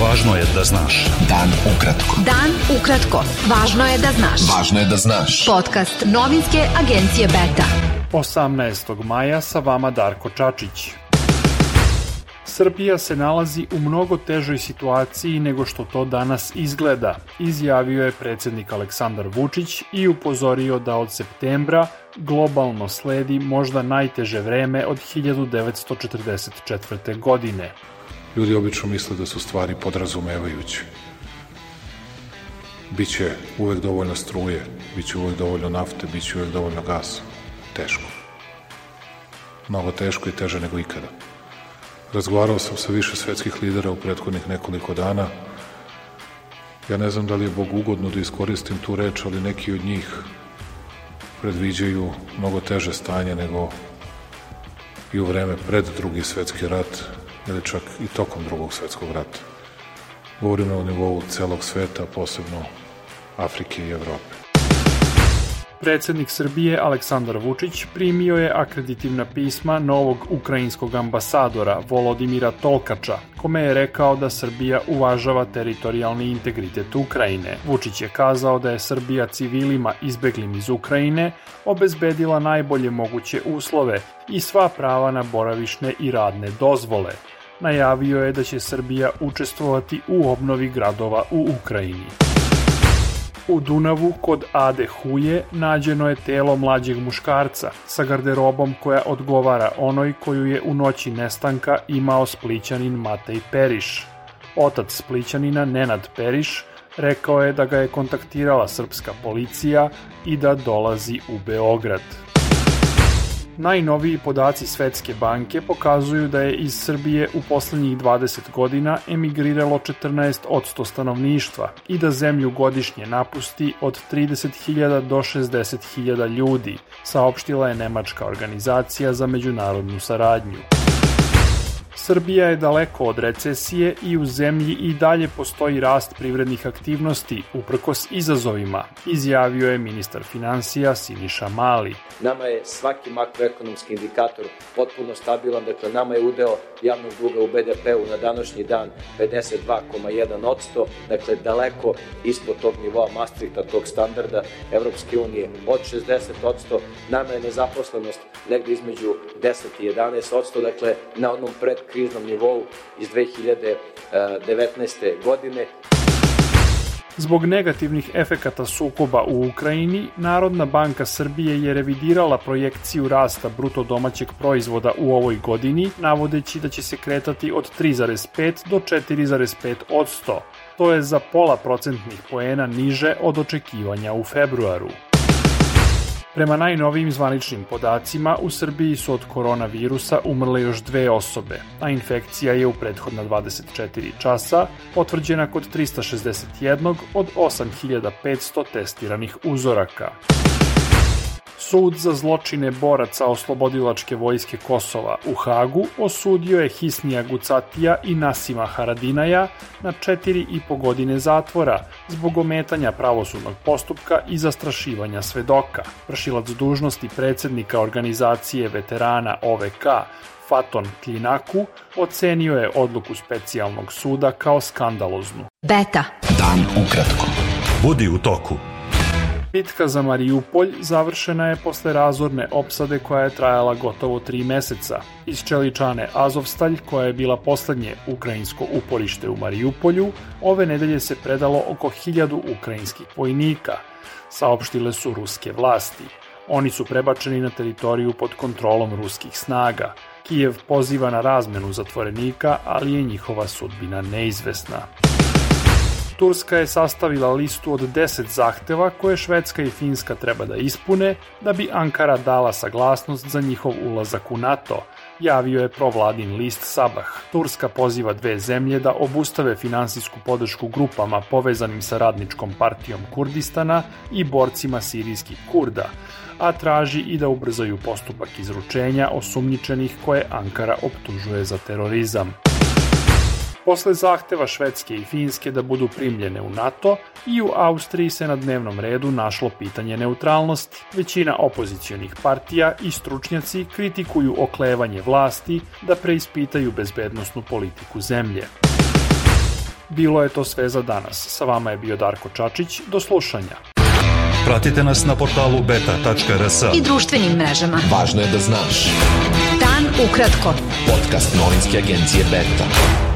Važno je da znaš. Dan ukratko. Dan ukratko. Važno je da znaš. Važno je da znaš. Podcast novinske agencije Beta. 18. maja sa vama Darko Čačić. Srbija se nalazi u mnogo težoj situaciji nego što to danas izgleda, izjavio je predsednik Aleksandar Vučić i upozorio da od septembra globalno sledi možda najteže vreme od 1944. godine. Ljudi obično misle da su stvari podrazumevajuće. Biće uvek dovoljno struje, biće uvek dovoljno nafte, biće uvek dovoljno gasa. Teško. Mnogo teško i teže nego ikada. Razgovarao sam sa više svetskih lidera u prethodnih nekoliko dana. Ja ne znam da li je Bog ugodno da iskoristim tu reč, ali neki od njih predviđaju mnogo teže stanje nego i u vreme pred drugi svetski rat ili čak i tokom drugog svetskog rata. Govorimo o nivou celog sveta, posebno Afrike i Evrope. Predsednik Srbije Aleksandar Vučić primio je akreditivna pisma novog ukrajinskog ambasadora Volodimira Tolkača, kome je rekao da Srbija uvažava teritorijalni integritet Ukrajine. Vučić je kazao da je Srbija civilima izbeglim iz Ukrajine obezbedila najbolje moguće uslove i sva prava na boravišne i radne dozvole. Najavio je da će Srbija učestvovati u obnovi gradova u Ukrajini. U Dunavu kod Ade Huje nađeno je telo mlađeg muškarca sa garderobom koja odgovara onoj koju je u noći nestanka imao splićanin Matej Periš. Otac splićanina Nenad Periš rekao je da ga je kontaktirala srpska policija i da dolazi u Beograd. Najnoviji podaci Svetske banke pokazuju da je iz Srbije u poslednjih 20 godina emigriralo 14% stanovništva i da zemlju godišnje napusti od 30.000 do 60.000 ljudi, saopštila je Nemačka organizacija za međunarodnu saradnju. Srbija je daleko od recesije i u zemlji i dalje postoji rast privrednih aktivnosti uprkos izazovima, izjavio je ministar financija Siniša Mali. Nama je svaki makroekonomski indikator potpuno stabilan, dakle nama je udeo javnog duga u BDP-u na današnji dan 52,1%, dakle daleko ispod tog nivoa Maastrichta, tog standarda Evropske unije od 60%, nama je nezaposlenost negde između 10 i 11%, dakle na onom predkriznom nivou iz 2019. godine. Zbog negativnih efekata sukoba u Ukrajini, Narodna banka Srbije je revidirala projekciju rasta bruto domaćeg proizvoda u ovoj godini, navodeći da će se kretati od 3,5 do 4,5 od 100. To je za pola procentnih poena niže od očekivanja u februaru. Prema najnovijim zvaničnim podacima, u Srbiji su od koronavirusa umrle još dve osobe, a infekcija je u prethodna 24 časa potvrđena kod 361 od 8500 testiranih uzoraka. Sud za zločine boraca oslobodilačke vojske Kosova u Hagu osudio je Hisnija Gucatija i Nasima Haradinaja na 4,5 godine zatvora zbog ometanja pravosudnog postupka i zastrašivanja svedoka. Vršilac dužnosti predsednika organizacije veterana OVK Faton Klinaku ocenio je odluku specijalnog suda kao skandaloznu. Beta. Dan ukratko. Budi u toku. Bitka za Mariupolj završena je posle razorne opsade koja je trajala gotovo tri meseca. Iz Čeličane Azovstalj, koja je bila poslednje ukrajinsko uporište u Mariupolju, ove nedelje se predalo oko hiljadu ukrajinskih vojnika, saopštile su ruske vlasti. Oni su prebačeni na teritoriju pod kontrolom ruskih snaga. Kijev poziva na razmenu zatvorenika, ali je njihova sudbina neizvesna. Turska je sastavila listu od 10 zahteva koje Švedska i Finska treba da ispune da bi Ankara dala saglasnost za njihov ulazak u NATO, javio je provladin list Sabah. Turska poziva dve zemlje da obustave finansijsku podršku grupama povezanim sa radničkom partijom Kurdistana i borcima sirijskih Kurda, a traži i da ubrzaju postupak izručenja osumnjičenih koje Ankara optužuje za terorizam. Posle zahteva Švedske i Finske da budu primljene u NATO, i u Austriji se na dnevnom redu našlo pitanje neutralnosti. Većina opozicionih partija i stručnjaci kritikuju oklevanje vlasti da preispitaju bezbednostnu politiku zemlje. Bilo je to sve za danas. Sa vama je bio Darko Čačić. Do slušanja. Pratite nas na portalu beta.rs. I društvenim mrežama. Važno je da znaš. Dan ukratko. Podcast novinske agencije Beta.